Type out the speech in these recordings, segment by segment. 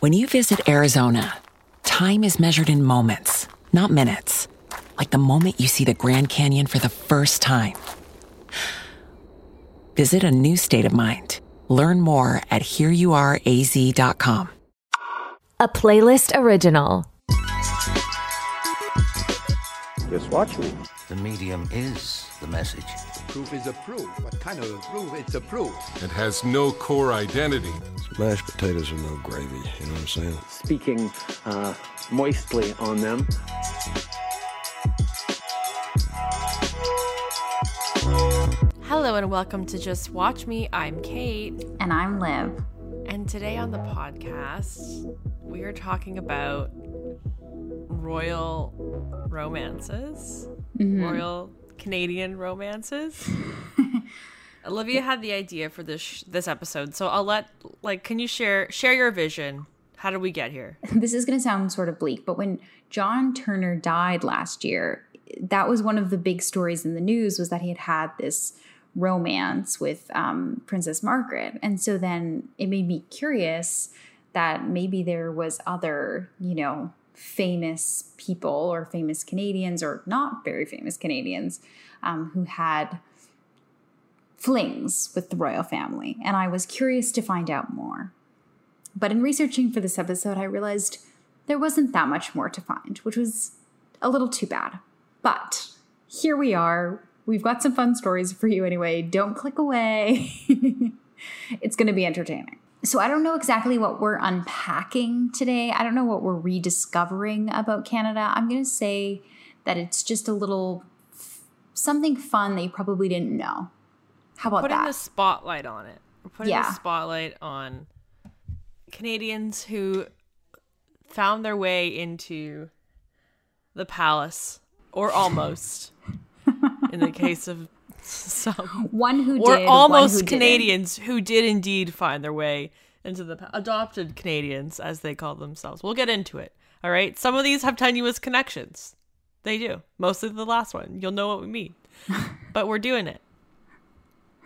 When you visit Arizona, time is measured in moments, not minutes. Like the moment you see the Grand Canyon for the first time. Visit a new state of mind. Learn more at hereyouareaz.com. A playlist original. Just watch me. The medium is the message. Proof is a proof. What kind of proof? It's a proof. It has no core identity. Mashed potatoes are no gravy, you know what I'm saying? Speaking uh, moistly on them. Hello and welcome to Just Watch Me. I'm Kate. And I'm Liv. And today on the podcast, we are talking about royal romances, mm-hmm. royal Canadian romances. Olivia had the idea for this sh- this episode, so I'll let like can you share share your vision? How did we get here? This is going to sound sort of bleak, but when John Turner died last year, that was one of the big stories in the news was that he had had this romance with um, Princess Margaret. And so then it made me curious that maybe there was other, you know, famous people or famous Canadians or not very famous Canadians um, who had flings with the royal family. And I was curious to find out more. But in researching for this episode, I realized there wasn't that much more to find, which was a little too bad. But here we are. We've got some fun stories for you anyway. Don't click away. it's going to be entertaining. So, I don't know exactly what we're unpacking today. I don't know what we're rediscovering about Canada. I'm going to say that it's just a little something fun that you probably didn't know. How about putting that? Putting the spotlight on it. We're putting yeah. the spotlight on Canadians who found their way into the palace or almost. in the case of some one who or did, almost who Canadians didn't. who did indeed find their way into the adopted Canadians as they call themselves. We'll get into it. All right. Some of these have tenuous connections. They do. Mostly the last one. You'll know what we mean. but we're doing it.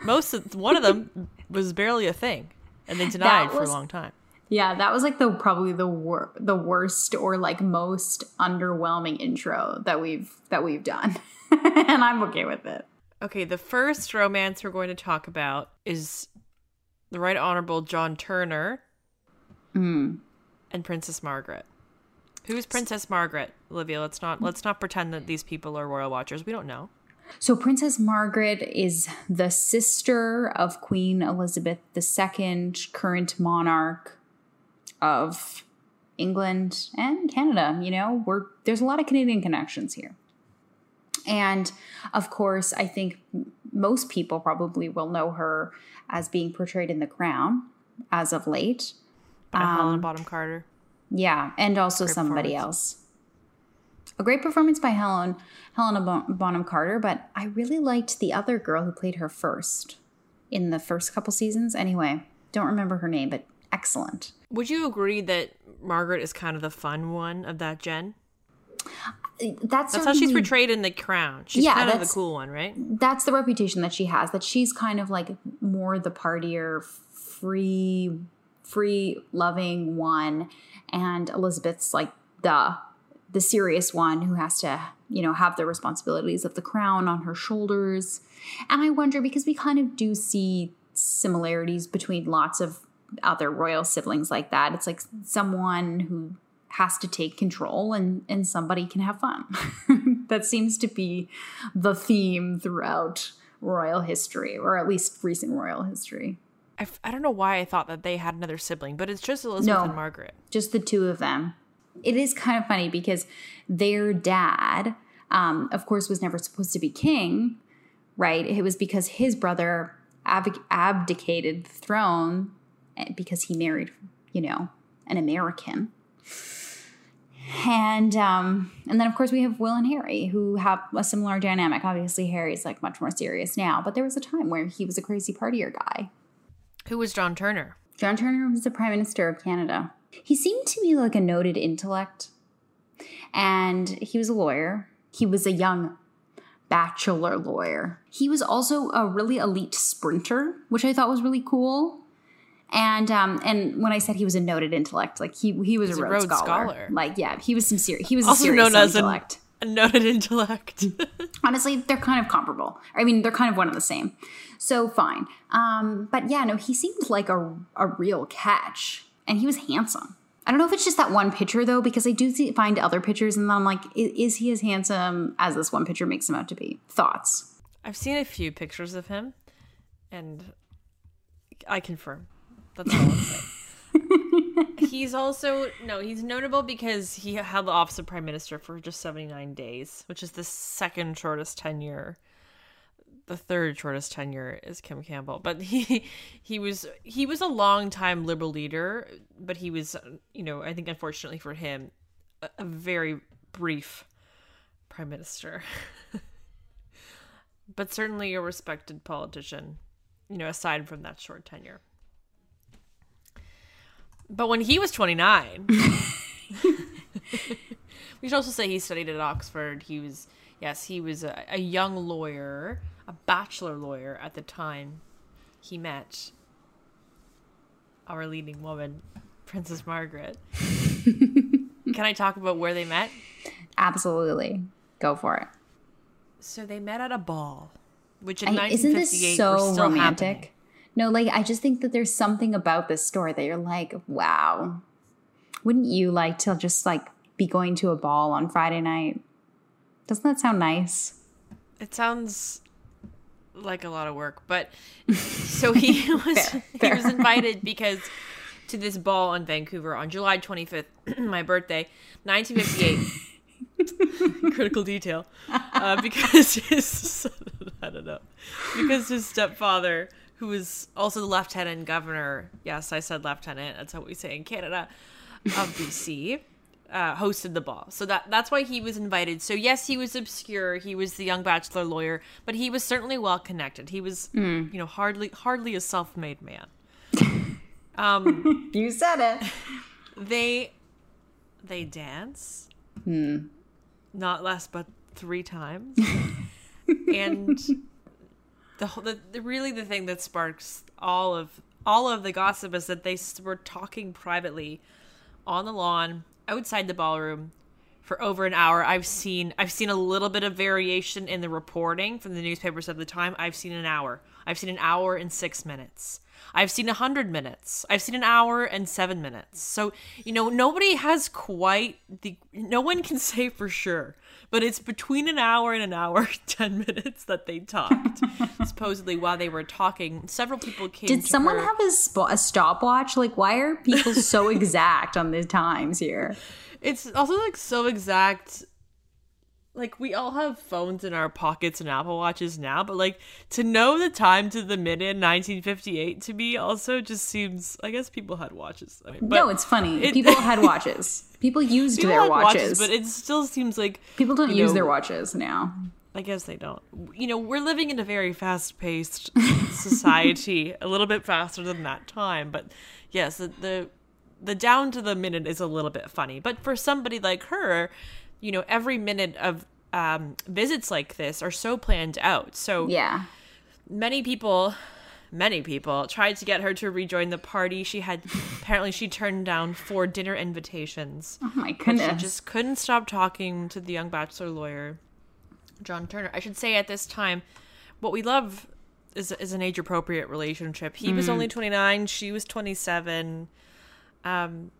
Most of one of them was barely a thing, and they denied was, for a long time. Yeah, that was like the probably the wor- the worst or like most underwhelming intro that we've that we've done. and I'm okay with it. Okay, the first romance we're going to talk about is the Right Honorable John Turner mm. and Princess Margaret. Who's Princess Margaret, Olivia? Let's not let's not pretend that these people are royal watchers. We don't know. So Princess Margaret is the sister of Queen Elizabeth II, current monarch of England and Canada. You know, we're there's a lot of Canadian connections here. And of course, I think most people probably will know her as being portrayed in The Crown as of late. By um, Helena Bonham Carter. Yeah, and also somebody else. A great performance by Helen Helena Bonham Carter, but I really liked the other girl who played her first in the first couple seasons. Anyway, don't remember her name, but excellent. Would you agree that Margaret is kind of the fun one of that gen? That's, that's how she's portrayed in the crown. She's yeah, kind of the cool one, right? That's the reputation that she has. That she's kind of like more the partier, free, free loving one, and Elizabeth's like the the serious one who has to you know have the responsibilities of the crown on her shoulders. And I wonder because we kind of do see similarities between lots of other royal siblings like that. It's like someone who has to take control and and somebody can have fun. that seems to be the theme throughout royal history or at least recent royal history. I, f- I don't know why I thought that they had another sibling, but it's just Elizabeth No. and Margaret. just the two of them. It is kind of funny because their dad, um, of course, was never supposed to be king, right? It was because his brother ab- abdicated the throne eh, because he married, you know, an American. And um, and then of course we have Will and Harry who have a similar dynamic. Obviously, Harry's like much more serious now, but there was a time where he was a crazy partier guy. Who was John Turner? John Turner was the Prime Minister of Canada. He seemed to be like a noted intellect, and he was a lawyer. He was a young bachelor lawyer. He was also a really elite sprinter, which I thought was really cool. And um, and when I said he was a noted intellect, like he he was He's a a Rhodes, Rhodes scholar. Scholar. Like yeah, he was some serious. He was a Also known as an- intellect. A noted intellect. Honestly, they're kind of comparable. I mean, they're kind of one and the same. So fine. Um, but yeah, no, he seemed like a, a real catch. And he was handsome. I don't know if it's just that one picture though, because I do see, find other pictures and then I'm like, is, is he as handsome as this one picture makes him out to be? Thoughts? I've seen a few pictures of him, and I confirm. That's all I'll say. he's also no, he's notable because he held the office of prime minister for just seventy nine days, which is the second shortest tenure. The third shortest tenure is Kim Campbell, but he he was he was a long time liberal leader, but he was you know I think unfortunately for him a, a very brief prime minister. but certainly a respected politician, you know, aside from that short tenure. But when he was 29, we should also say he studied at Oxford. He was, yes, he was a, a young lawyer, a bachelor lawyer at the time he met our leading woman, Princess Margaret. Can I talk about where they met? Absolutely. Go for it. So they met at a ball, which in I- isn't 1958 this were so still romantic? happening. No, like I just think that there's something about this story that you're like, wow. Wouldn't you like to just like be going to a ball on Friday night? Doesn't that sound nice? It sounds like a lot of work, but so he was Fair, he fair. was invited because to this ball in Vancouver on July 25th, my birthday, 1958. Critical detail, uh, because his I don't know, because his stepfather, who was also the lieutenant governor, yes, I said lieutenant. That's how we say in Canada, of BC uh, hosted the ball. So that that's why he was invited. So yes, he was obscure. He was the young bachelor lawyer, but he was certainly well connected. He was, you know, hardly hardly a self-made man. Um, You said it. they they dance, not less but three times, and the, the really the thing that sparks all of all of the gossip is that they were talking privately on the lawn outside the ballroom for over an hour. I've seen I've seen a little bit of variation in the reporting from the newspapers of the time. I've seen an hour. I've seen an hour and 6 minutes. I've seen a 100 minutes. I've seen an hour and 7 minutes. So, you know, nobody has quite the no one can say for sure, but it's between an hour and an hour 10 minutes that they talked. supposedly while they were talking, several people came Did to someone her- have a, sp- a stopwatch? Like, why are people so exact on the times here? It's also like so exact. Like we all have phones in our pockets and Apple Watches now, but like to know the time to the minute in 1958 to me also just seems. I guess people had watches. I mean, but no, it's funny. it- people had watches. People used people their had watches. but it still seems like people don't use know, their watches now. I guess they don't. You know, we're living in a very fast-paced society, a little bit faster than that time. But yes, the, the the down to the minute is a little bit funny. But for somebody like her, you know, every minute of um, visits like this are so planned out. So Yeah. many people many people tried to get her to rejoin the party she had apparently she turned down four dinner invitations Oh my goodness. she just couldn't stop talking to the young bachelor lawyer john turner i should say at this time what we love is is an age appropriate relationship. He was only 29, she was 27. Um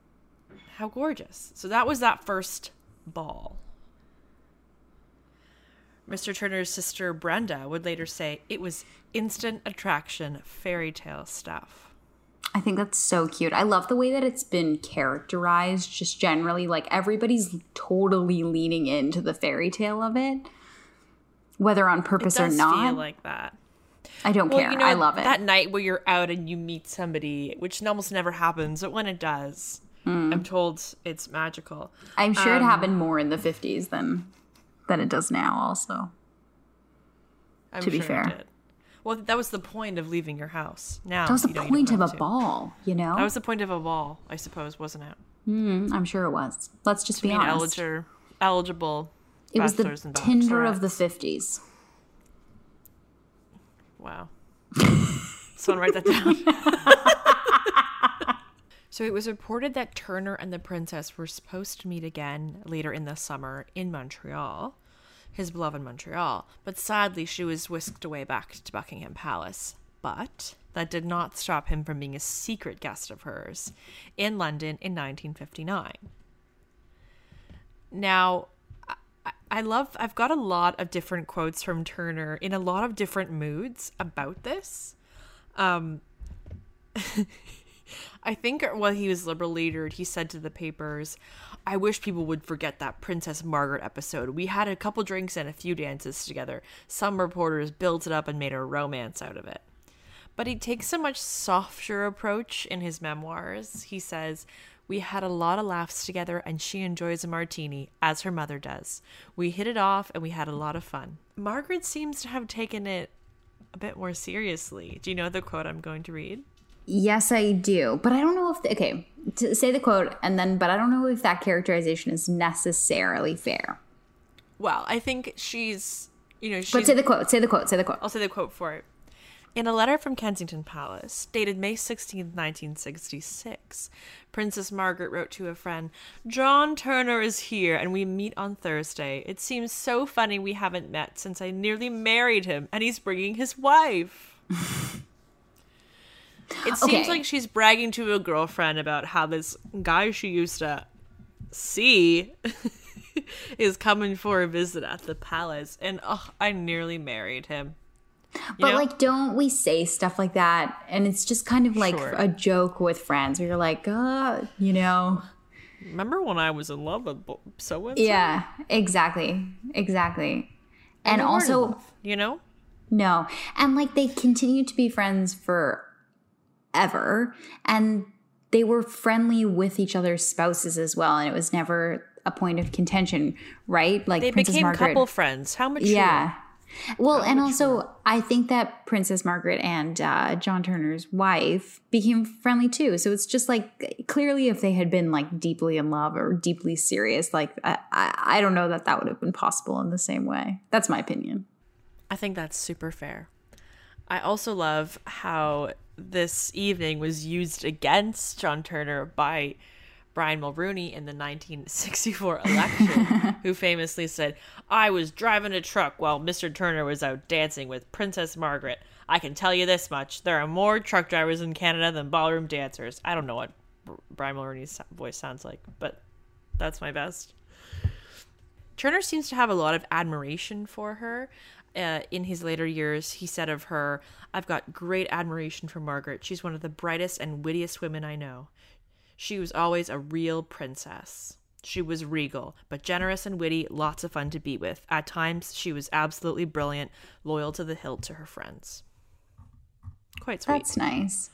how gorgeous. So that was that first ball. Mr. Turner's sister Brenda would later say it was instant attraction fairy tale stuff. I think that's so cute. I love the way that it's been characterized, just generally. Like everybody's totally leaning into the fairy tale of it, whether on purpose or not. feel like that. I don't care. You know, I love it. That night where you're out and you meet somebody, which almost never happens, but when it does, Hmm. I'm told it's magical. I'm sure it Um, happened more in the 50s than than it does now. Also, I'm to be sure it fair. Well, that was the point of leaving your house. Now that was the you know, you point of a to. ball. You know, That was the point of a ball, I suppose, wasn't it? Mm, I'm sure it was. Let's just To be be honest. eligible, eligible. it was the Tinder of the 50s. Wow. Someone write that down. so it was reported that Turner and the princess were supposed to meet again later in the summer in Montreal, his beloved Montreal, but sadly she was whisked away back to Buckingham Palace. But that did not stop him from being a secret guest of hers in London in 1959. Now, I- love, I've got a lot of different quotes from Turner in a lot of different moods about this. Um, I think while he was liberal leader, he said to the papers, I wish people would forget that Princess Margaret episode. We had a couple drinks and a few dances together. Some reporters built it up and made a romance out of it. But he takes a much softer approach in his memoirs. He says, We had a lot of laughs together, and she enjoys a martini, as her mother does. We hit it off, and we had a lot of fun. Margaret seems to have taken it a bit more seriously. Do you know the quote I'm going to read? Yes, I do. But I don't know if, okay, to say the quote and then, but I don't know if that characterization is necessarily fair. Well, I think she's, you know, she's. But say the quote, say the quote, say the quote. I'll say the quote for it. In a letter from Kensington Palace, dated May 16, 1966, Princess Margaret wrote to a friend, John Turner is here and we meet on Thursday. It seems so funny we haven't met since I nearly married him and he's bringing his wife. it seems Okay. like she's bragging to a girlfriend about how this guy she used to see is coming for a visit at the palace and oh, I nearly married him. You But know? like, don't we say stuff like that? And it's just kind of like Sure. a joke with friends where you're like, uh, you know, Remember when I was in love with so and yeah, exactly, exactly. And also, you know, no, and like they continue to be friends forever, and they were friendly with each other's spouses as well, and it was never a point of contention, right? Like they Princess became Margaret, couple friends. How much? Yeah. Well, and also, I think that Princess Margaret and uh, John Turner's wife became friendly too. So it's just like clearly, if they had been like deeply in love or deeply serious, like I, I, I don't know that that would have been possible in the same way. That's my opinion. I think that's super fair. I also love how this evening was used against John Turner by Brian Mulroney in the 1964 election, who famously said, I was driving a truck while Mr. Turner was out dancing with Princess Margaret. I can tell you this much there are more truck drivers in Canada than ballroom dancers. I don't know what Brian Mulroney's voice sounds like, but that's my best. Turner seems to have a lot of admiration for her. Uh, in his later years, he said of her, I've got great admiration for Margaret. She's one of the brightest and wittiest women I know. She was always a real princess. She was regal, but generous and witty, lots of fun to be with. At times, she was absolutely brilliant, loyal to the hilt to her friends. Quite sweet. That's nice.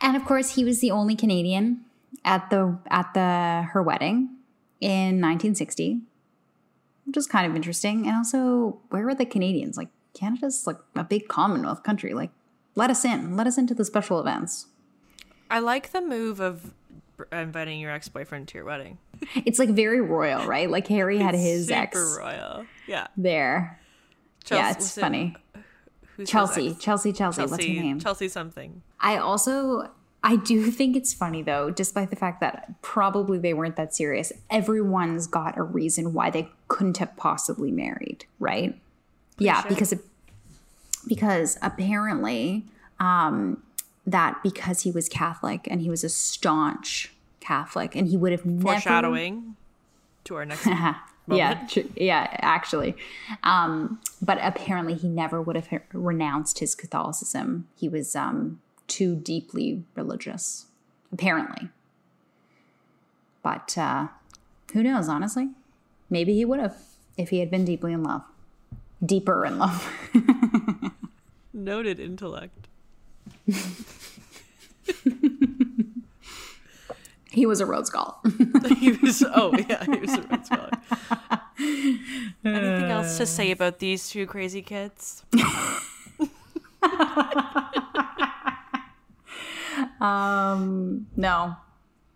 And of course, he was the only Canadian at the at the her wedding in 1960, which is kind of interesting. And also, where were the Canadians? Like Canada's like a big Commonwealth country. Like, let us in. Let us into the special events. I like the move of inviting your ex boyfriend to your wedding. It's like very royal, right? Like Harry had his Super ex royal. Yeah. there. Chelsea- yeah, it's it- funny. Who's his Chelsea. Chelsea, Chelsea, What's her name? Chelsea something. I also I do think it's funny though, despite the fact that probably they weren't that serious. Everyone's got a reason why they couldn't have possibly married, right? yeah, sure. because it, because apparently um, that because he was Catholic and he was a staunch Catholic and he would have never Foreshadowing to our next yeah, tr- yeah, actually. Um, but apparently, he never would have renounced his Catholicism. He was um, too deeply religious, apparently. But uh, who knows? Honestly, maybe he would have if he had been deeply in love, deeper in love. Noted intellect. he was a Rhodes Scholar. he was oh yeah, he was a Rhodes Scholar. Anything else to say about these two crazy kids? um, no,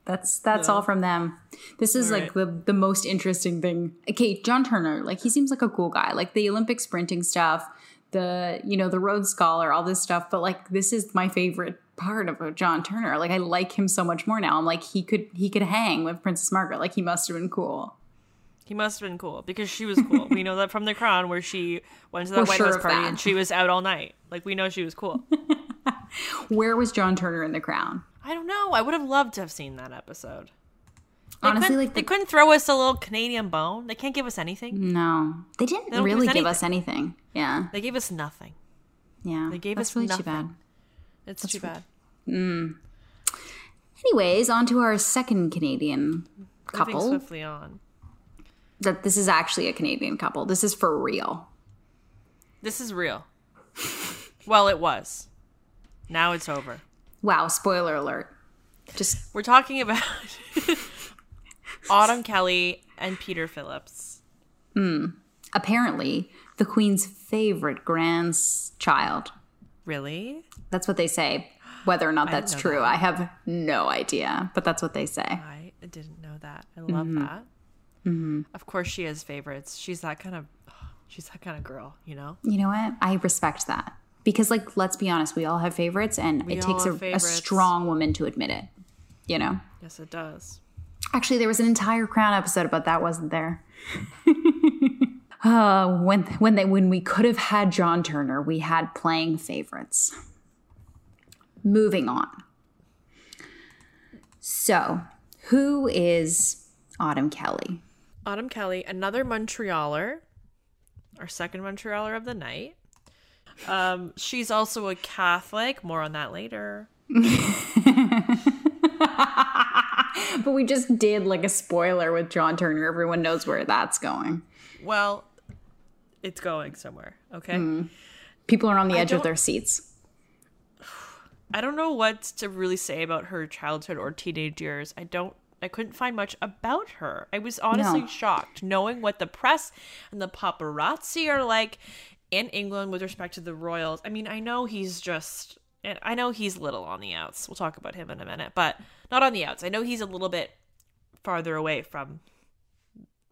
that's that's all from them. This is All like the the most interesting thing. Okay, John Turner, like he seems like a cool guy. Like the Olympic sprinting stuff, the you know the Rhodes Scholar, all this stuff. But like this is my favorite part of John Turner. Like I like him so much more now. I'm like he could he could hang with Princess Margaret. Like he must have been cool. He must have been cool because she was cool. we know that from The Crown, where she went to that We're White sure House party that. and she was out all night. Like we know she was cool. Where was John Turner in The Crown? I don't know. I would have loved to have seen that episode. They Honestly, couldn't- like they couldn't throw us a little Canadian bone. They can't give us anything. No, they didn't They don't give really us give us anything. Yeah, They gave us nothing. yeah. They gave That's us really nothing. too bad. It's too bad. Hmm. Anyways, on to our second Canadian Moving couple. swiftly on. That this is actually a Canadian couple. This is for real. This is real. well, it was. Now it's over. Wow, spoiler alert. Just We're talking about Autumn Kelly and Peter Phillips. apparently the Queen's favorite grandchild. Really? That's what they say. Whether or not that's know true, that. I have no idea, but that's what they say. I didn't know that. I love Mm-hmm. that. Of course, she has favorites. She's that kind of, she's that kind of girl, you know. You know what? I respect that. Because, like, let's be honest, we all have favorites, and We it takes a, a strong woman to admit it. You know? Yes, it does. Actually, there was an entire Crown episode about that, wasn't there? uh, when when they when we could have had John Turner, we had playing favorites. Moving on. So, who is Autumn Kelly? Autumn Kelly, another Montrealer, our second Montrealer of the night. Um, she's also a Catholic. More on that later. But we just did like a spoiler with John Turner. Everyone knows where that's going. Well, it's going somewhere. Okay. People are on the edge of their seats. I don't know what to really say about her childhood or teenage years. I don't I couldn't find much about her. I was honestly No. shocked knowing what the press and the paparazzi are like in England with respect to the royals. I mean, I know he's just I know he's little on the outs. We'll talk about him in a minute, but not on the outs. I know he's a little bit farther away from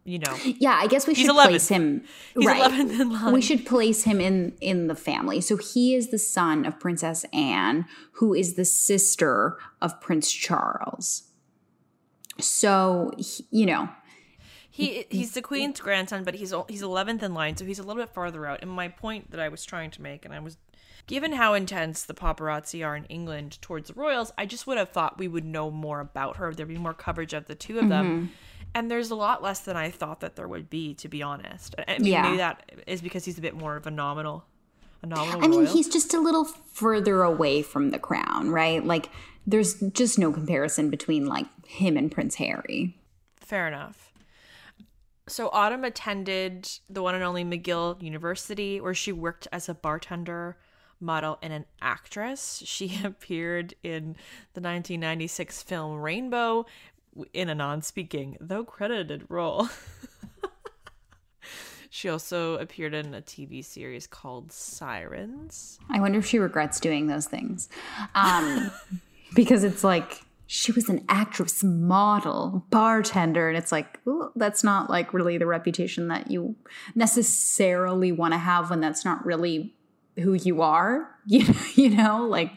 you know. Yeah, I guess we should 11. place him. He's right. 11th in line. We should place him in in the family. So he is the son of Princess Anne, who is the sister of Prince Charles. So you know, He he's the queen's grandson, but he's he's eleventh in line, so he's a little bit farther out. And my point that I was trying to make, and I was, given how intense the paparazzi are in England towards the royals, I just would have thought we would know more about her. There'd be more coverage of the two of them, mm-hmm. and there's a lot less than I thought that there would be, to be honest. I mean, Yeah. maybe that is because he's a bit more of a nominal, a nominal. I mean, he's just a little further away from the crown, right? Like there's just no comparison between like him and Prince Harry. Fair enough. So Autumn attended the one and only McGill University, where she worked as a bartender, model, and an actress. She appeared in the 1996 film Rainbow in a non-speaking, though credited role. she also appeared in a TV series called Sirens. I wonder if she regrets doing those things. Um, because it's like she was an actress, model, bartender, and it's like, that's not like really the reputation that you necessarily want to have when that's not really who you are. You, you know, like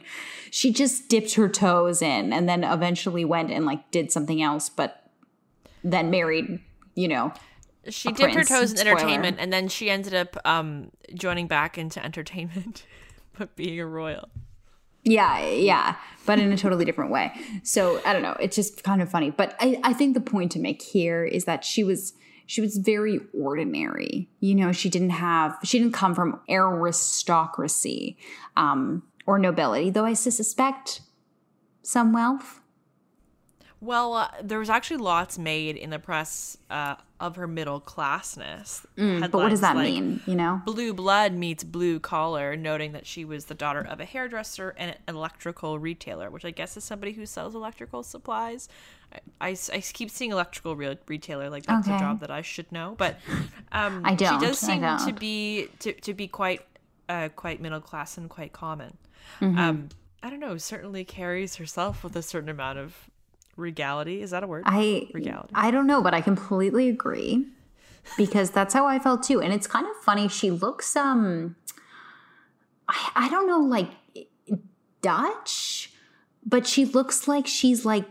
she just dipped her toes in and then eventually went and like did something else, but then married, you know, she dipped her toes in Spoiler. entertainment and then she ended up um joining back into entertainment but being a royal Yeah, yeah, but in a totally different way. So I don't know. It's just kind of funny. But I, I think the point to make here is that she was she was very ordinary. You know, she didn't have she didn't come from aristocracy um, or nobility, though I suspect some wealth. Well uh, there was actually lots made in the press uh, of her middle classness Mm, but what does that like, mean? You know? blue blood meets blue collar noting that she was the daughter of a hairdresser and an electrical retailer which i guess is somebody who sells electrical supplies i, I- I keep seeing electrical re- retailer like that's Okay. a job that i should know but um, I don't, she does seem to be to, to be quite uh, quite middle class and quite common Mm-hmm. um, i don't know certainly carries herself with a certain amount of regality is that a word I regality I don't know, but I completely agree because that's how I felt too. And it's kind of funny. She looks um, I, I don't know, like Dutch, but she looks like she's like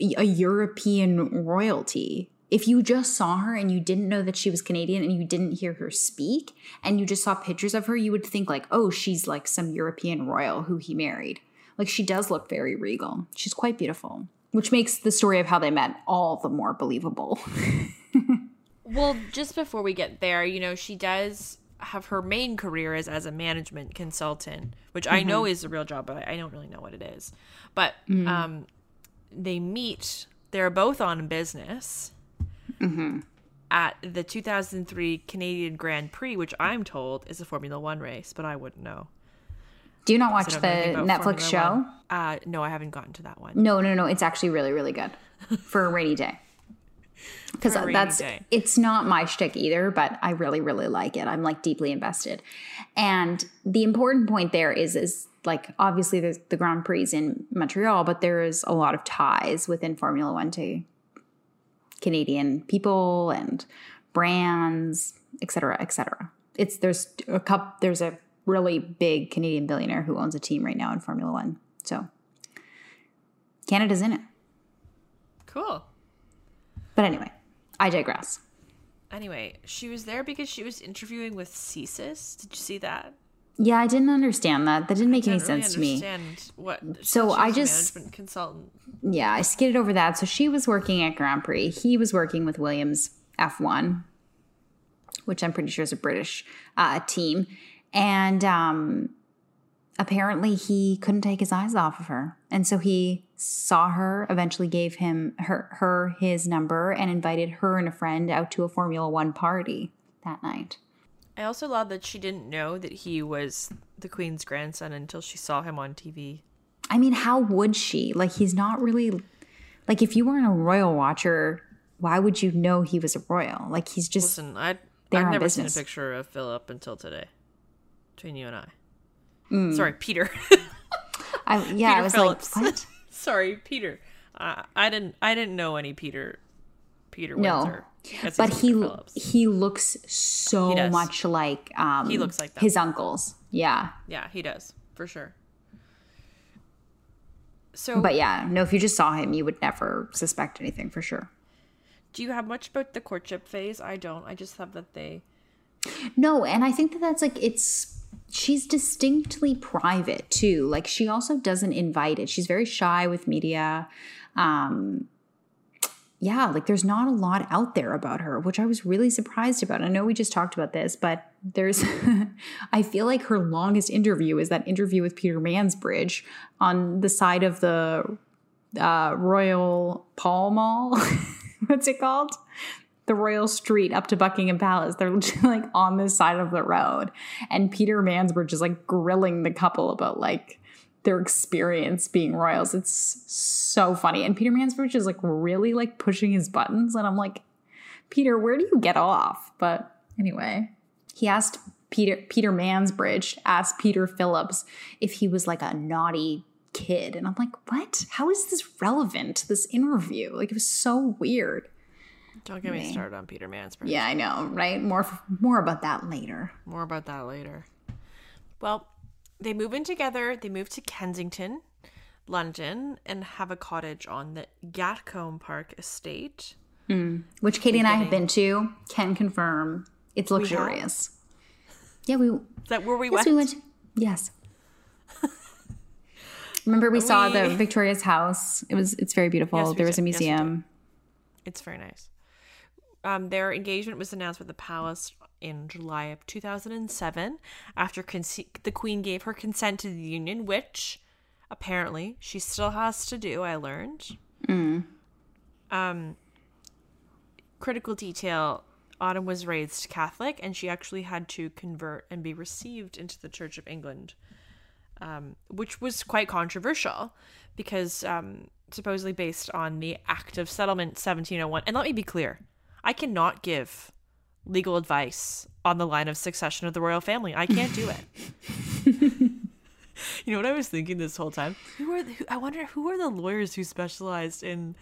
a European royalty. If you just saw her and you didn't know that she was Canadian and you didn't hear her speak and you just saw pictures of her, you would think like, oh, she's like some European royal who he married. Like she does look very regal. She's quite beautiful, which makes the story of how they met all the more believable. Well, just before we get there, you know, she does have her main career is as a management consultant, which I know mm-hmm. is a real job, but I don't really know what it is. But mm. um, they meet. They're both on business mm-hmm. at the 2003 Canadian Grand Prix, which I'm told is a Formula One race, but I wouldn't know. Do you not watch the don't know anything about Netflix Formula show? Uh, no, I haven't gotten to that one. No, no, no. It's actually really, really good for a rainy day. Because For a rainy that's day. it's not my shtick either, but I really, really like it. I'm like deeply invested. And the important point there is is like obviously there's the Grand Prix in Montreal, but there is a lot of ties within Formula One to Canadian people and brands, et cetera, et cetera. It's there's a cup there's a really big Canadian billionaire who owns a team right now in Formula One. So Canada's in it. Cool. But anyway, I digress. Anyway, she was there because she was interviewing with CSIS. Did you see that? Yeah, I didn't understand that. That didn't make any didn't really sense to me. What? So I just- management consultant. Yeah, I skidded over that. So she was working at Grand Prix. He was working with Williams F1, which I'm pretty sure is a British uh, team. And um, apparently he couldn't take his eyes off of her. And so he saw her, eventually gave him her, her his number and invited her and a friend out to a Formula One party that night. I also love that she didn't know that he was the queen's grandson until she saw him on TV. I mean, how would she? Like, he's not really like if you weren't a royal watcher, why would you know he was a royal? Like, he's just Listen, I I've never business. seen a picture of Philip until today. Between you and I. Mm. Sorry, Peter. I, yeah, Peter I was Phillips. like, what? Sorry, Peter. Uh, I didn't. I didn't know any Peter. Peter No. Windsor. as But he Phillips. he looks so He much like um He looks like them. his uncles. Yeah. Yeah, he does for sure. So, But yeah, no, if you just saw him, you would never suspect anything for sure. do you have much about the courtship phase? I don't. I just have that they. No, and I think that that's like it's she's distinctly private too. Like she also doesn't invite it. She's very shy with media. Um yeah, like there's not a lot out there about her, which I was really surprised about. I know we just talked about this, but there's I feel like her longest interview is that interview with Peter Mansbridge on the side of the uh, Royal Pall Mall. What's it called? The Royal Street up to Buckingham Palace. They're like on this side of the road. And Peter Mansbridge is like grilling the couple about like their experience being royals. It's so funny. And Peter Mansbridge is like really like pushing his buttons. And I'm like, Peter, where do you get off? But anyway, he asked Peter Peter Mansbridge asked Peter Phillips if he was like a naughty kid. And I'm like, what? How is this relevant to this interview? Like it was so weird. Don't get me Me. started on Peter Mansbridge. Yeah, I know, right? More more about that later. More about that later. Well, they move in together. They move to Kensington, London, and have a cottage on the Gatcombe Park estate. Hmm. which Katie and I have been to, can confirm it's luxurious. Yeah, we Is that where we yes went? we went. Yes. Remember we, saw the Victoria's house. It was it's very beautiful. Yes, there was a did. Yes, museum. It's very nice. Um, their engagement was announced with the palace in July of 2007 after conce- the queen gave her consent to the union, which apparently she still has to do. I learned. Um, critical detail: Autumn was raised Catholic, and she actually had to convert and be received into the Church of England um, which was quite controversial because um, supposedly based on the Act of Settlement 1701. And let me be clear I cannot give legal advice on the line of succession of the royal family. I can't do it. you know what I was thinking this whole time? Who are the, who, I wonder who are the lawyers who specialized in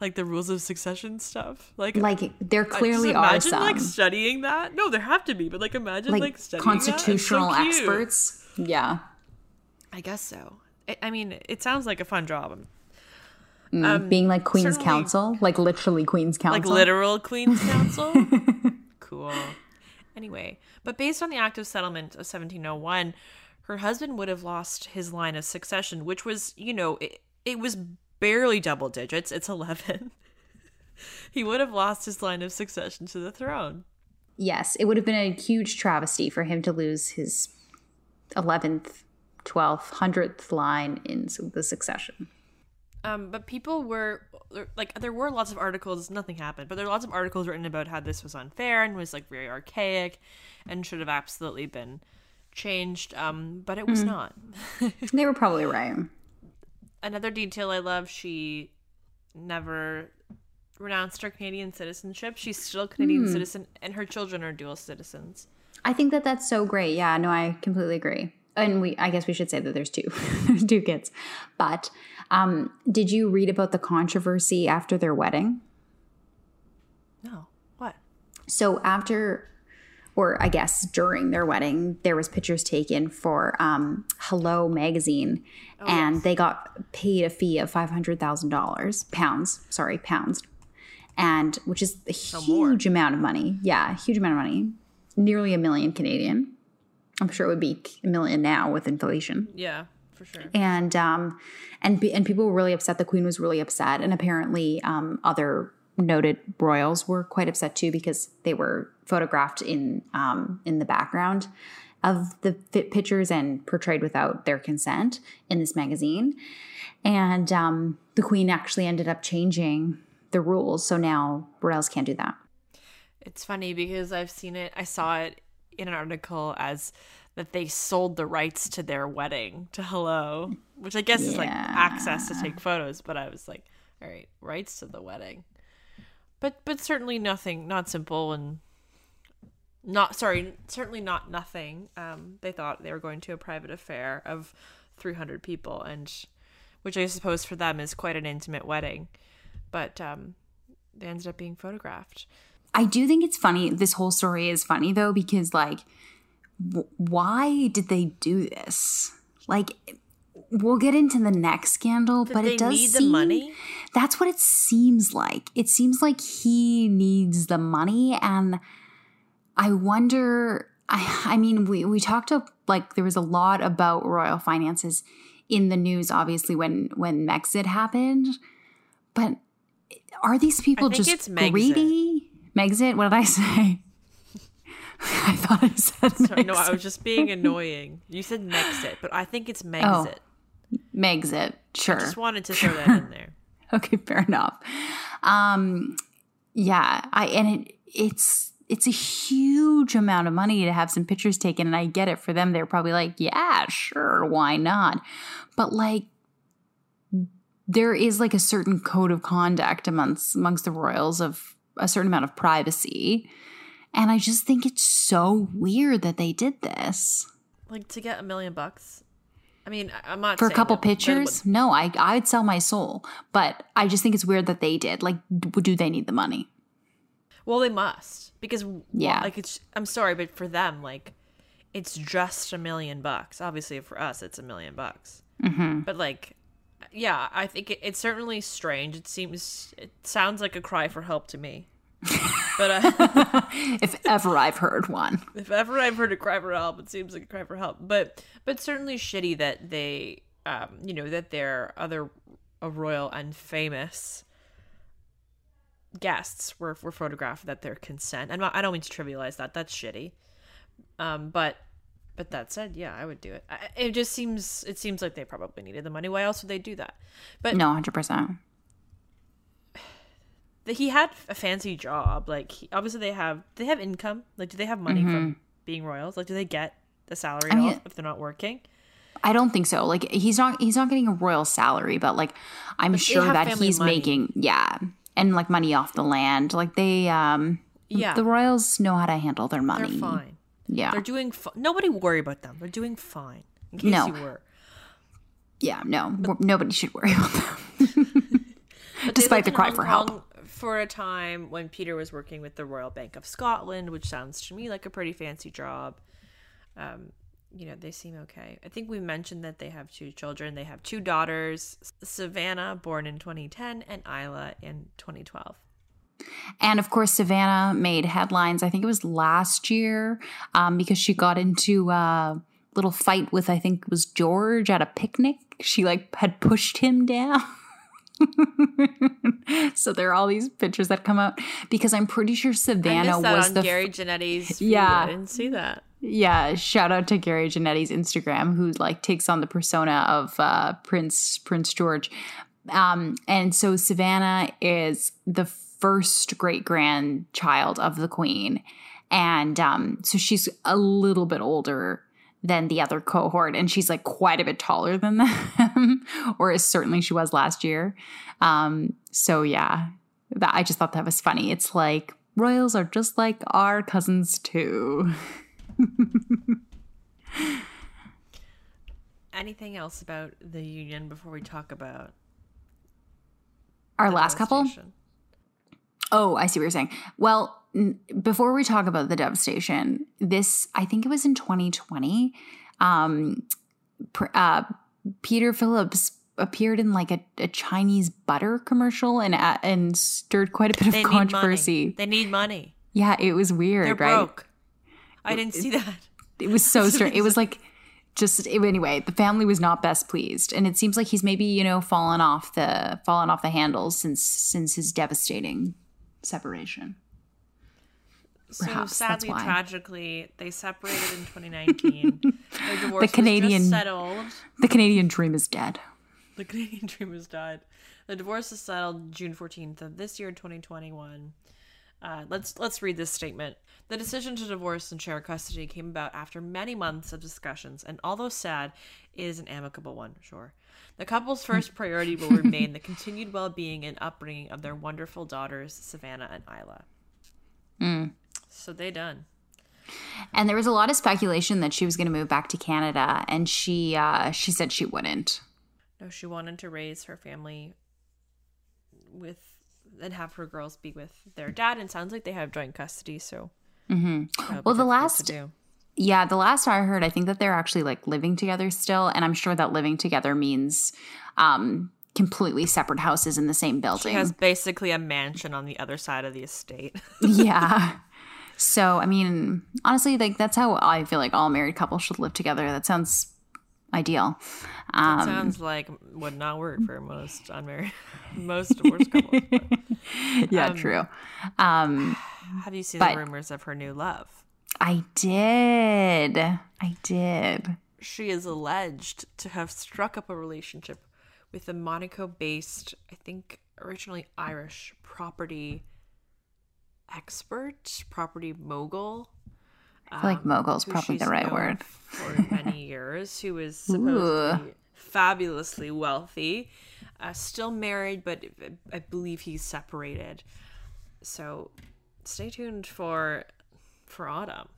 like the rules of succession stuff? Like Like there clearly are some like studying that. No, there have to be, but like imagine like, like, studying that. So constitutional experts. Yeah. I guess so. I, I mean, it sounds like a fun job. Mm, Being like Queen's Counsel, like literally Queen's Counsel. Like literal Queen's Counsel? cool. Anyway, but based on the Act of Settlement of 1701, her husband would have lost his line of succession, which was, you know, it, it was barely double digits. It's 11. he would have lost his line of succession to the throne. Yes, it would have been a huge travesty for him to lose his 11th, 12th, 100th line in the succession. Um, but people were like, there were lots of articles. Nothing happened, but there were lots of articles written about how this was unfair and was like very archaic, and should have absolutely been changed. Um, but it was not. They were probably right. Another detail I love: she never renounced her Canadian citizenship. She's still a Canadian citizen, and her children are dual citizens. I think that that's so great. Yeah, no, I completely agree. And we, I guess we should say that there's two, there's two kids. But um, did you read about the controversy after their wedding? No, what? So after, or I guess during their wedding, there was pictures taken for um, Hello magazine, and they got paid a fee of five hundred thousand dollars, pounds. Sorry, pounds, and which is a huge amount of money. Yeah, a huge amount of money, nearly a million Canadian. I'm sure it would be a million now with inflation Yeah, for sure. and um and and people were really upset the queen was really upset and apparently um other noted royals were quite upset too because they were photographed in um in the background of the fit pictures and portrayed without their consent in this magazine and um the queen actually ended up changing the rules so now royals can't do that It's funny because I've seen it. I saw it in an article as that they sold the rights to their wedding to Hello, which I guess is like access to take photos. But I was like, all right, rights to the wedding, but but certainly nothing, not simple and not sorry, certainly not nothing. Um, they thought they were going to a private affair of three hundred people, and which I suppose for them is quite an intimate wedding, but um, they ended up being photographed. I do think it's funny. This whole story is funny though because like, why did they do this? Like, we'll get into the next scandal, but they it does need the seem money? That's what it seems like. It seems like he needs the money, and I wonder. I, I mean, we we talked to like there was a lot about royal finances in the news, obviously when when Megxit happened, but are these people just it's Megxit. greedy? Megxit? What did I say? I thought I said Sorry, no, I was just being annoying. You said Megxit, but I think it's Megxit. Megxit. Sure. I just wanted to throw that in there. okay, fair enough. Um, yeah, I and it it's it's a huge amount of money to have some pictures taken, and I get it for them. They're probably like, yeah, sure, why not? But like, there is like a certain code of conduct amongst amongst the royals of a certain amount of privacy, and I just think it's so weird that they did this Like to get a million bucks. I mean, I'm not for a couple that- pictures. would- No, I I'd sell my soul, but I just think it's weird that they did. Like, do, they need the money? Well, they must because Yeah. yeah, like it's. I'm sorry, but for them, like, it's just a million bucks. Obviously, for us, it's a million bucks. Mm-hmm. But like, yeah, I think it, it's certainly strange. It seems, it sounds like a cry for help to me. But uh, if ever I've heard one, if ever I've heard a cry for help, it seems like a cry for help. But but certainly shitty that they, um, you know, that their other a royal and famous guests were were photographed at their consent. And I don't mean to trivialize that. That's shitty. Um, but but that said, yeah, I would do it. I, it just seems it seems like they probably needed the money. Why else would they do that? But no, hundred percent. He had a fancy job. Like he, obviously they have they have income. Like do they have money mm-hmm. from being royals? Like do they get the salary I mean, if they're not working? I don't think so. Like he's not he's not getting a royal salary, but like I'm but sure that he's money. making yeah, and like money off the land. Like they um yeah. The royals know how to handle their money. They're fine. Yeah. They're doing fi- nobody worry about them. They're doing fine. In case no. you were. Yeah, no. But, nobody should worry about them. Despite the cry for help. For a time when Peter was working with the Royal Bank of Scotland, which sounds to me like a pretty fancy job. Um, you know, they seem okay. I think we mentioned that they have two children. They have two daughters, Savannah, born in 2010, and Isla in 2012. And of course, Savannah made headlines, I think it was last year, um, because she got into a little fight with, I think it was George at a picnic. She like had pushed him down. so there are all these pictures that come out because I'm pretty sure Savannah was the Gary Janetti's. Yeah, I didn't see that. Yeah, shout out to Gary Janetti's Instagram, who like takes on the persona of uh, Prince Prince George. Um, and so Savannah is the first great grandchild of the queen. And um, so she's a little bit older than the other cohort, and she's like quite a bit taller than them, or as certainly she was last year. Um, so yeah, that I just thought that was funny. It's like royals are just like our cousins too. Anything else about the union before we talk about our last couple? Oh, I see what you're saying. Well, before we talk about the devastation, this I think it was in 2020. Um, uh, Peter Phillips appeared in like a, a Chinese butter commercial and uh, and stirred quite a bit they of controversy. They need money. Yeah, it was weird. They're right? broke. I didn't see that. It was so strange. It was like just anyway, the family was not best pleased, and it seems like he's maybe you know fallen off the fallen off the handles since since his devastating separation. Perhaps so sadly, tragically, they separated in 2019. Their divorce the Canadian settled. The Canadian dream is dead. The Canadian dream has died. The divorce is settled June 14th of this year, 2021. Uh, let's let's read this statement. The decision to divorce and share custody came about after many months of discussions, and although sad, is an amicable one. Sure. The couple's first priority will remain the continued well being and upbringing of their wonderful daughters, Savannah and Isla. Mm. So they done. And there was a lot of speculation that she was going to move back to Canada, and she uh, she said she wouldn't. No, she wanted to raise her family with and have her girls be with their dad. And sounds like they have joint custody. So, mm-hmm. well, the last yeah, the last I heard, I think that they're actually like living together still, and I'm sure that living together means um, completely separate houses in the same building. She has basically a mansion on the other side of the estate. yeah. So, I mean, honestly, like that's how I feel like all married couples should live together. That sounds ideal. Um, that sounds like would not work for most unmarried, most divorced couples. But, yeah, um, true. Um, have you seen the rumors of her new love? I did. I did. She is alleged to have struck up a relationship with a Monaco based, I think originally Irish property expert, property mogul. I feel like um, mogul is probably the right word. For many years, who is supposedly fabulously wealthy, uh, still married, but I believe he's separated. So stay tuned for for autumn.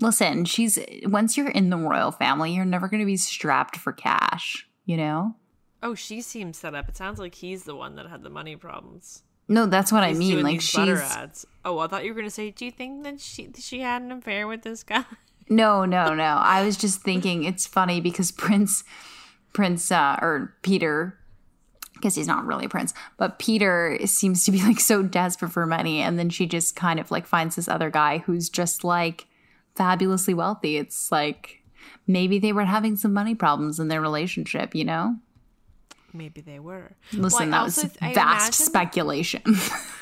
Listen, she's once you're in the royal family, you're never going to be strapped for cash, you know? Oh, she seems set up. It sounds like he's the one that had the money problems. No, that's what I mean. Like she's ads. Oh, I thought you were going to say, "Do you think that she she had an affair with this guy?" No, no, no. I was just thinking it's funny because Prince Prince uh, or Peter, because he's not really a prince, but Peter seems to be like so desperate for money, and then she just kind of like finds this other guy who's just like fabulously wealthy. It's like maybe they were having some money problems in their relationship, you know? Maybe they were. Listen, Well, that was vast imagine- speculation.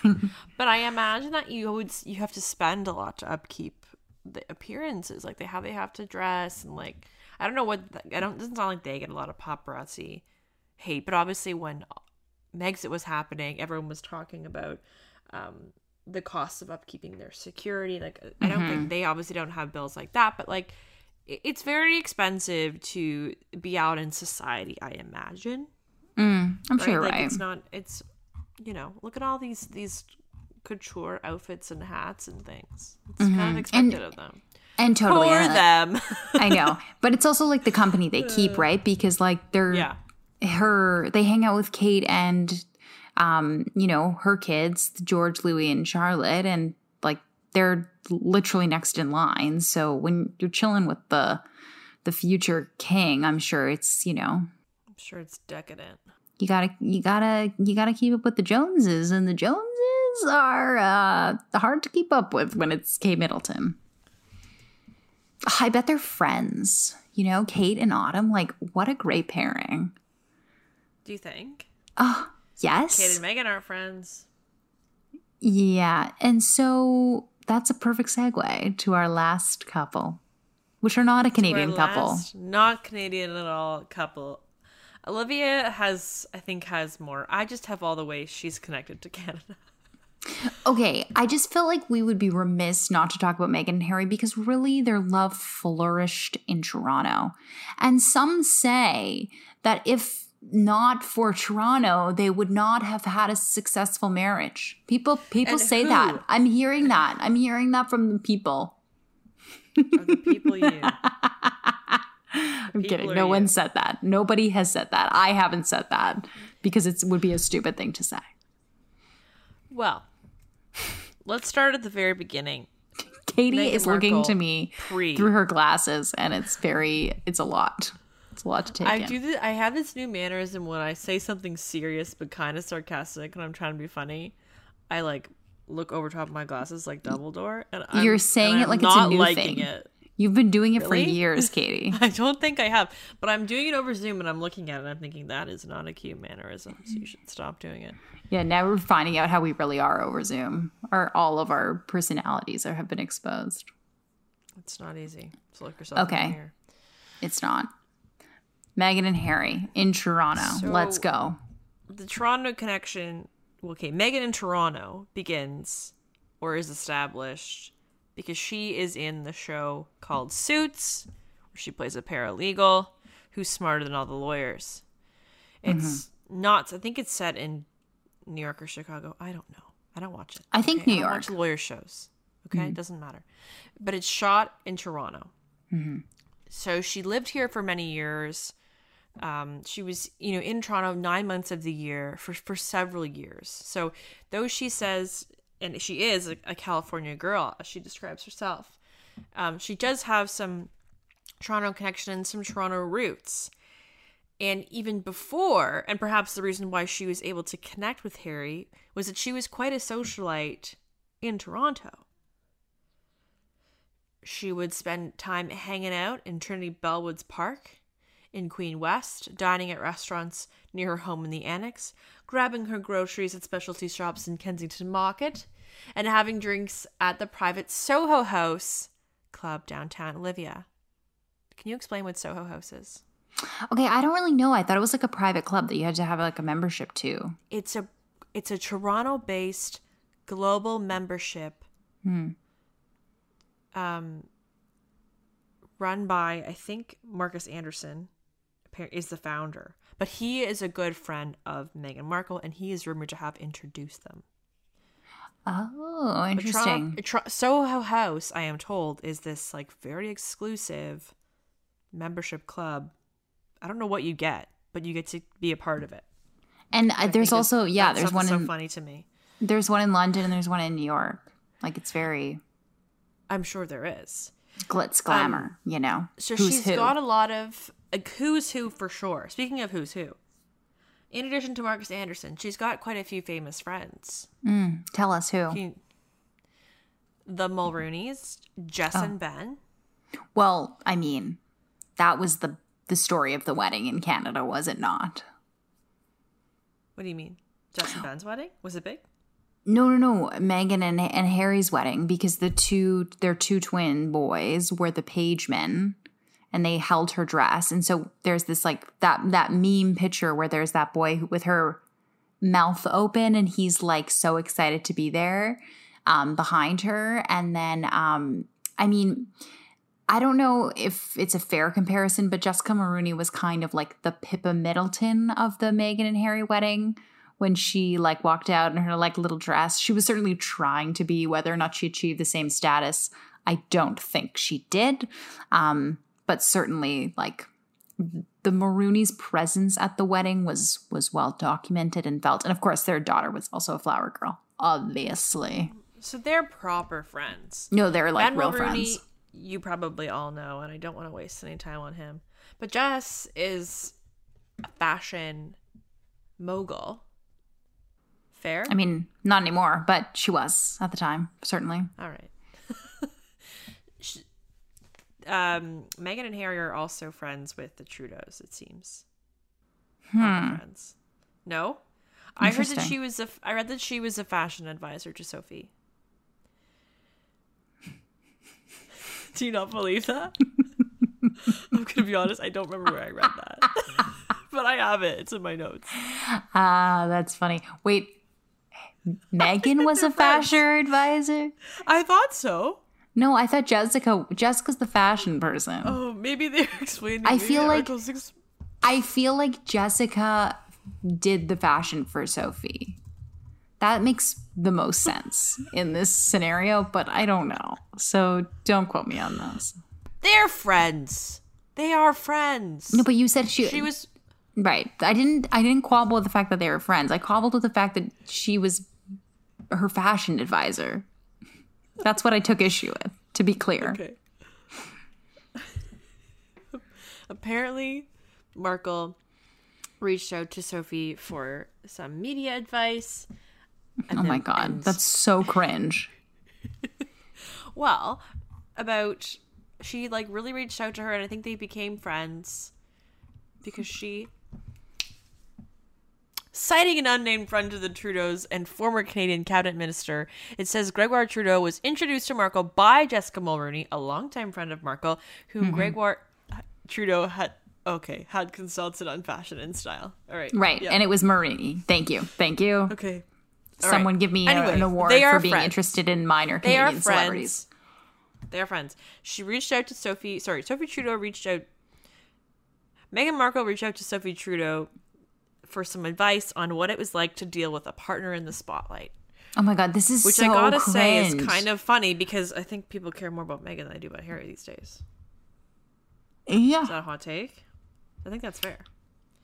But I imagine that you would you have to spend a lot to upkeep the appearances. Like they how they have to dress and like I don't know what I don't. It doesn't sound like they get a lot of paparazzi hate, but obviously when Megxit was happening, everyone was talking about um, the costs of upkeeping their security. Like I don't Mm-hmm. think they obviously don't have bills like that, but like it's very expensive to be out in society. I imagine. I'm sure you're like right. it's not it's you know look at all these these couture outfits and hats and things it's kind of expected of them and Mm-hmm. totally. for and- them I know, but it's also like the company they keep, right? Because like they're yeah her they hang out with Kate and um you know her kids George Louis and Charlotte and like they're literally next in line so when you're chilling with the the future king I'm sure it's you know i'm sure it's decadent. You gotta you gotta you gotta keep up with the Joneses and the Joneses are uh hard to keep up with when it's Kate Middleton. I bet they're friends. You know Kate and Autumn like what a great pairing. Do you think? Oh, yes. Kate and Meghan aren't friends. Yeah. And so that's a perfect segue to our last couple, which are not a Canadian couple. not canadian at all couple olivia has i think has more i just have all the ways she's connected to canada Okay. I just felt like we would be remiss not to talk about Meghan and Harry because really their love flourished in Toronto. And some say that if not for Toronto, they would not have had a successful marriage. People people And say who? that. I'm hearing that. I'm hearing that from the people. are the people you I'm People kidding. No you. one said that. Nobody has said that. I haven't said that because it would be a stupid thing to say. well let's start at the very beginning Katie Meghan is looking to me pre. through her glasses, and it's very, it's a lot. It's a lot to take I in. do. Th- I have this new mannerism when I say something serious but kind of sarcastic, and I'm trying to be funny. I like look over top of my glasses like Dumbledore, and I'm, You're saying it like it's a new liking thing. it. You've been doing it Really? for years, Katie. I don't think I have, but I'm doing it over Zoom, and I'm looking at it, and I'm thinking that is not a cute mannerism. So you should stop doing it. yeah, now we're finding out how we really are over Zoom. Or all of our personalities are, have been exposed. It's not easy. So look yourself Okay. It's not. Meghan and Harry in Toronto. So- Let's go. the Toronto connection, okay, Meghan in Toronto begins or is established because she is in the show called Suits, where she plays a paralegal who's smarter than all the lawyers. It's mm-hmm. not, I think it's set in New York or Chicago. I don't know. I don't watch it. I think okay? New I York. watch lawyer shows. Okay, mm-hmm. it doesn't matter. But it's shot in Toronto. Mm-hmm. So she lived here for many years. Um, she was, you know, in Toronto nine months of the year for for several years. So though she says, and she is a, a California girl, as she describes herself, um, she does have some Toronto connection and some Toronto roots. And even before, and perhaps the reason why she was able to connect with Harry was that she was quite a socialite in Toronto. She would spend time hanging out in Trinity Bellwoods Park in Queen West, dining at restaurants near her home in the Annex, grabbing her groceries at specialty shops in Kensington Market, and having drinks at the private Soho House club downtown Olivia. Can you explain what Soho House is? Okay, I don't really know. I thought it was like a private club that you had to have like a membership to. It's a it's a Toronto-based global membership. Um, run by I think Markus Anderson is the founder, but he is a good friend of Meghan Markle, and he is rumored to have introduced them. Oh, interesting. Toronto- Tro- Soho House, I am told, is this like very exclusive membership club. I don't know what you get, but you get to be a part of it. and uh, I there's also yeah, there's one so in funny to me. there's one in London and there's one in New York. Like it's very I'm sure there is. glitz glamour, you know. So she's who. got a lot of like who's who for sure. Speaking of who's who, in addition to Markus Anderson, she's got quite a few famous friends. Mm, tell us who. She- the Mulroneys, Jess and Ben. Well, I mean, that was the the story of the wedding in Canada, was it not? What do you mean? Jess and Ben's wedding? Was it big? No, no, no. Meghan and and Harry's wedding because the two their two twin boys were the pagemen and they held her dress. And so there's this like that that meme picture where there's that boy with her mouth open and he's like so excited to be there um behind her and then um I mean I don't know if it's a fair comparison, but Jessica Mulroney was kind of like the Pippa Middleton of the Meghan and Harry wedding when she like walked out in her like little dress. She was certainly trying to be, whether or not she achieved the same status. I don't think she did. Um, but certainly like the Mulroneys' presence at the wedding was was well documented and felt. And of course their daughter was also a flower girl, obviously. So they're proper friends. No, they're like ben real friends. You probably all know, and I don't want to waste any time on him. But Jess is a fashion mogul. Fair? I mean, not anymore, but she was at the time, certainly. All right. Um, Meghan and Harry are also friends with the Trudeaus, it seems. Hmm. Friends. No? I heard that she was a I read that she was a fashion advisor to Sophie. Do you not believe that? I'm gonna be honest, I don't remember where I read that. but I have it. It's in my notes. Ah, that's funny. Wait, Meghan was a fashion advisor? I thought so. No, I thought Jessica. Jessica's the fashion person. Oh, maybe they're explaining. I feel like- ex- I feel like Jessica did the fashion for Sophie. That makes the most sense in this scenario, but I don't know. So don't quote me on this. they're friends. They are friends. No, but you said she she was right. I didn't. I didn't quabble with the fact that they were friends. I quabbled with the fact that she was her fashion advisor. That's what I took issue with. To be clear. Okay. Apparently, Markle reached out to Sophie for some media advice. Oh my then- god, and- that's so cringe. well about she like really reached out to her, and I think they became friends because she. Citing an unnamed friend to the Trudeaus and former Canadian cabinet minister, it says Gregoire Trudeau was introduced to Markle by Jessica Mulroney, a longtime friend of Markle, whom Mm-hmm. Gregoire Trudeau had okay had consulted on fashion and style. All right, Right, yeah. and it was Marie. Thank you, thank you. okay. All Someone right. give me a- an award for being friends. interested in minor They Canadian are celebrities. friends. They are friends. She reached out to Sophie. Sorry, Sophie Trudeau reached out. Meghan Markle reached out to Sophie Trudeau for some advice on what it was like to deal with a partner in the spotlight. Oh my god, this is Which so I gotta cringe. say is kind of funny because I think people care more about Meghan than I do about Harry these days. yeah. Is that a hot take? I think that's fair.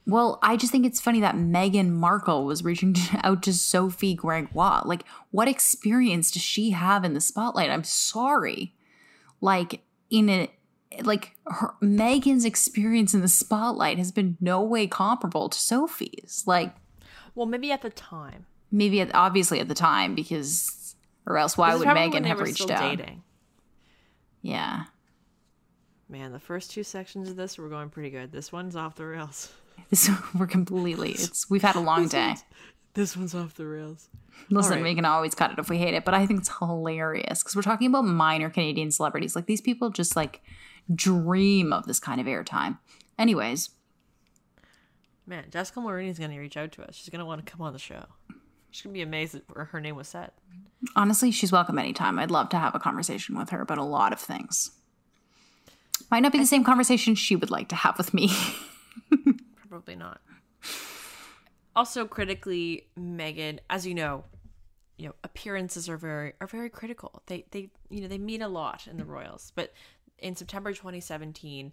Well, I just think it's funny that Meghan Markle was reaching out to Sophie Gregoire. Like, what experience does she have in the spotlight? I'm sorry. Like, in a like her Meghan's experience in the spotlight has been no way comparable to Sophie's. Like, Well, maybe at the time. maybe at, obviously at the time because, or else why would probably when Meghan they have reached out? Dating. Yeah. Man, the first two sections of this were going pretty good. This one's off the rails. This, we're completely. It's we've had a long day. This one's off the rails. Listen, right. we can always cut it if we hate it, but I think it's hilarious because we're talking about minor Canadian celebrities. Like these people just like dream of this kind of airtime. Anyways, Man, Jessica Mulroney's gonna reach out to us. She's gonna want to come on the show. She's gonna be amazed that her- her name was said. honestly, she's welcome anytime. I'd love to have a conversation with her about a lot of things. Might not be the same conversation she would like to have with me. Probably not. Also, critically, Megan, as you know, you know appearances are very are very critical. They they you know they mean a lot in the Royals. But in September 2017,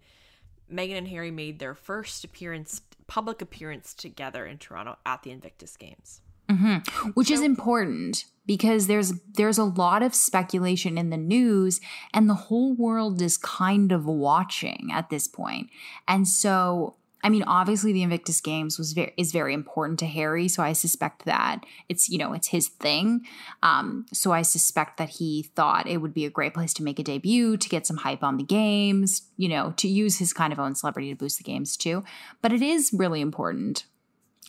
Meghan and Harry made their first appearance, public appearance together in Toronto at the Invictus Games. Mm-hmm. Which is important because there's there's a lot of speculation in the news and the whole world is kind of watching at this point. And so I mean, obviously, the Invictus Games was very is very important to Harry, so I suspect that it's you know it's his thing. Um, so I suspect that he thought it would be a great place to make a debut, to get some hype on the games, you know, to use his kind of own celebrity to boost the games too. But it is really important.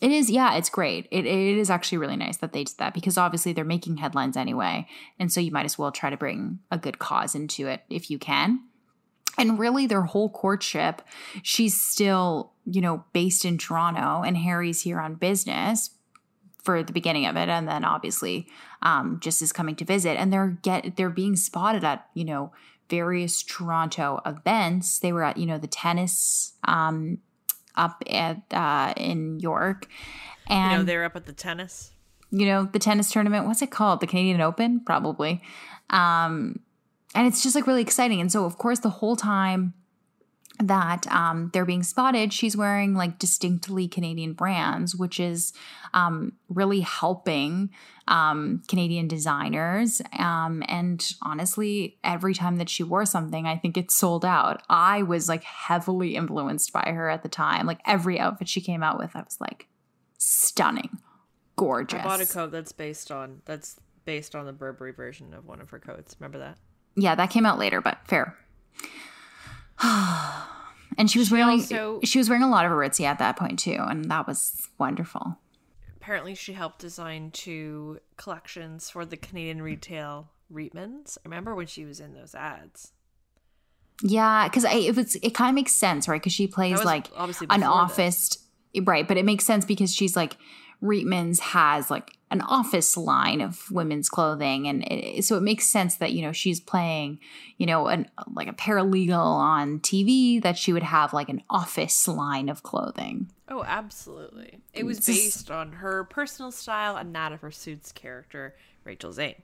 It is, yeah, it's great. It it is actually really nice that they did that because obviously they're making headlines anyway, and so you might as well try to bring a good cause into it if you can. And really, their whole courtship, she's still, you know, based in Toronto, and Harry's here on business for the beginning of it, and then obviously, um, just is coming to visit. And they're get they're being spotted at, you know, various Toronto events. They were at, you know, the tennis um, up at uh, in York, and you know, they're up at the tennis. You know, the tennis tournament. What's it called? The Canadian Open, probably. Um, and it's just like really exciting. And so, of course, the whole time that um, they're being spotted, she's wearing like distinctly Canadian brands, which is um, really helping um, Canadian designers. Um, and honestly, every time that she wore something, I think it sold out. I was like heavily influenced by her at the time. Like every outfit she came out with, I was like stunning, gorgeous. I bought a coat that's based on that's based on the Burberry version of one of her coats. Remember that? Yeah, that came out later, but fair. and she was She wearing also- she was wearing a lot of Aritzia at that point too, and that was wonderful. Apparently, she helped design two collections for the Canadian retail Reitmans. I remember when she was in those ads. Yeah, because if it's it kind of makes sense, right? Because she plays like an office, right? But it makes sense because she's like Reitman's has like an office line of women's clothing, and it, so it makes sense that you know she's playing, you know, an like a paralegal on TV that she would have like an office line of clothing. Oh, absolutely. It was based on her personal style and that of her suit's character, Rachel Zane.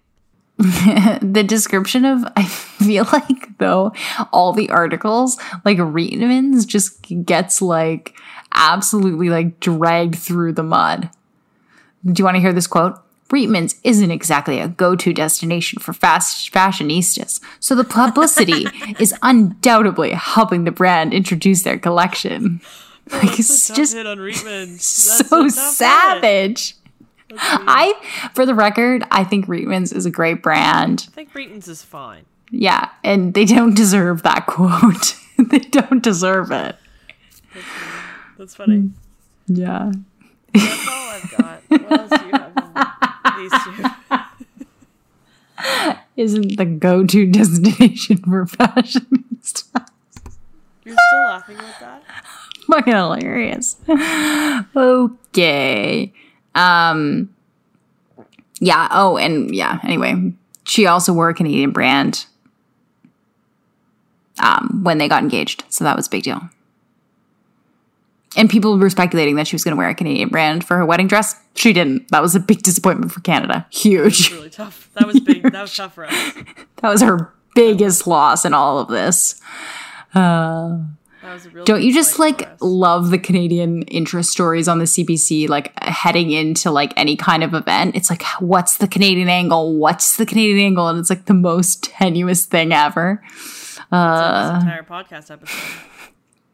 the description of I feel like though all the articles like Reitman's just gets like absolutely like dragged through the mud. Do you want to hear this quote? Reitman's isn't exactly a go-to destination for fast fashionistas, so the publicity is undoubtedly helping the brand introduce their collection. Like it's just on so savage. I, for the record, I think Reitman's is a great brand. I think Reitman's is fine. Yeah, and they don't deserve that quote. they don't deserve it. That's funny. Yeah. That's all I've got. What else do you have? These two. Isn't the go-to destination for fashionistas. You're still laughing at that? Fucking hilarious. Okay. Um Yeah, oh, and yeah, anyway. She also wore a Canadian brand um when they got engaged. So that was a big deal. And people were speculating that she was going to wear a Canadian brand for her wedding dress. She didn't. That was a big disappointment for Canada. Huge. Really tough. That was big. That was tough for us. That was her biggest loss in all of this. Uh, That was a real don't you just like love the Canadian interest stories on the CBC, like heading into like any kind of event? It's like, what's the Canadian angle? What's the Canadian angle? And it's like the most tenuous thing ever. Uh, this entire podcast episode.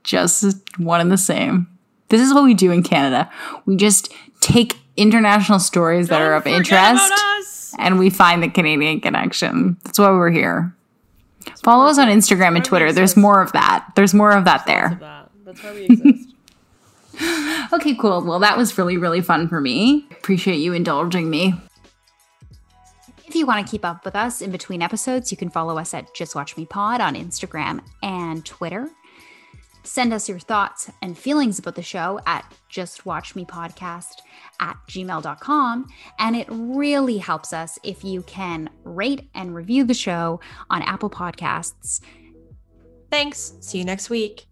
Just one and the same. This is what we do in Canada. We just take international stories that are of interest and we find the Canadian connection. That's why we're here. Follow us on Instagram and Twitter. There's more of that. There's more of that there. That. That's why we exist. Okay, cool. Well, that was really, really fun for me. Appreciate you indulging me. If you want to keep up with us in between episodes, you can follow us at Just Watch Me Pod on Instagram and Twitter. Send us your thoughts and feelings about the show at justwatchmepodcast at gmail.com. And it really helps us if you can rate and review the show on Apple Podcasts. Thanks. See you next week.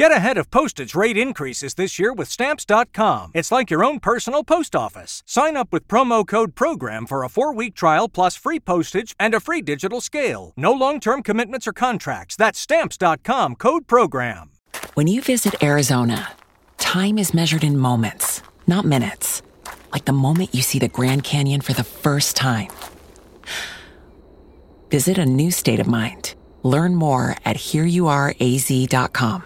Get ahead of postage rate increases this year with Stamps.com. It's like your own personal post office. Sign up with promo code PROGRAM for a four week trial plus free postage and a free digital scale. No long term commitments or contracts. That's Stamps.com code PROGRAM. When you visit Arizona, time is measured in moments, not minutes. Like the moment you see the Grand Canyon for the first time. Visit a new state of mind. Learn more at hereyouareaz.com.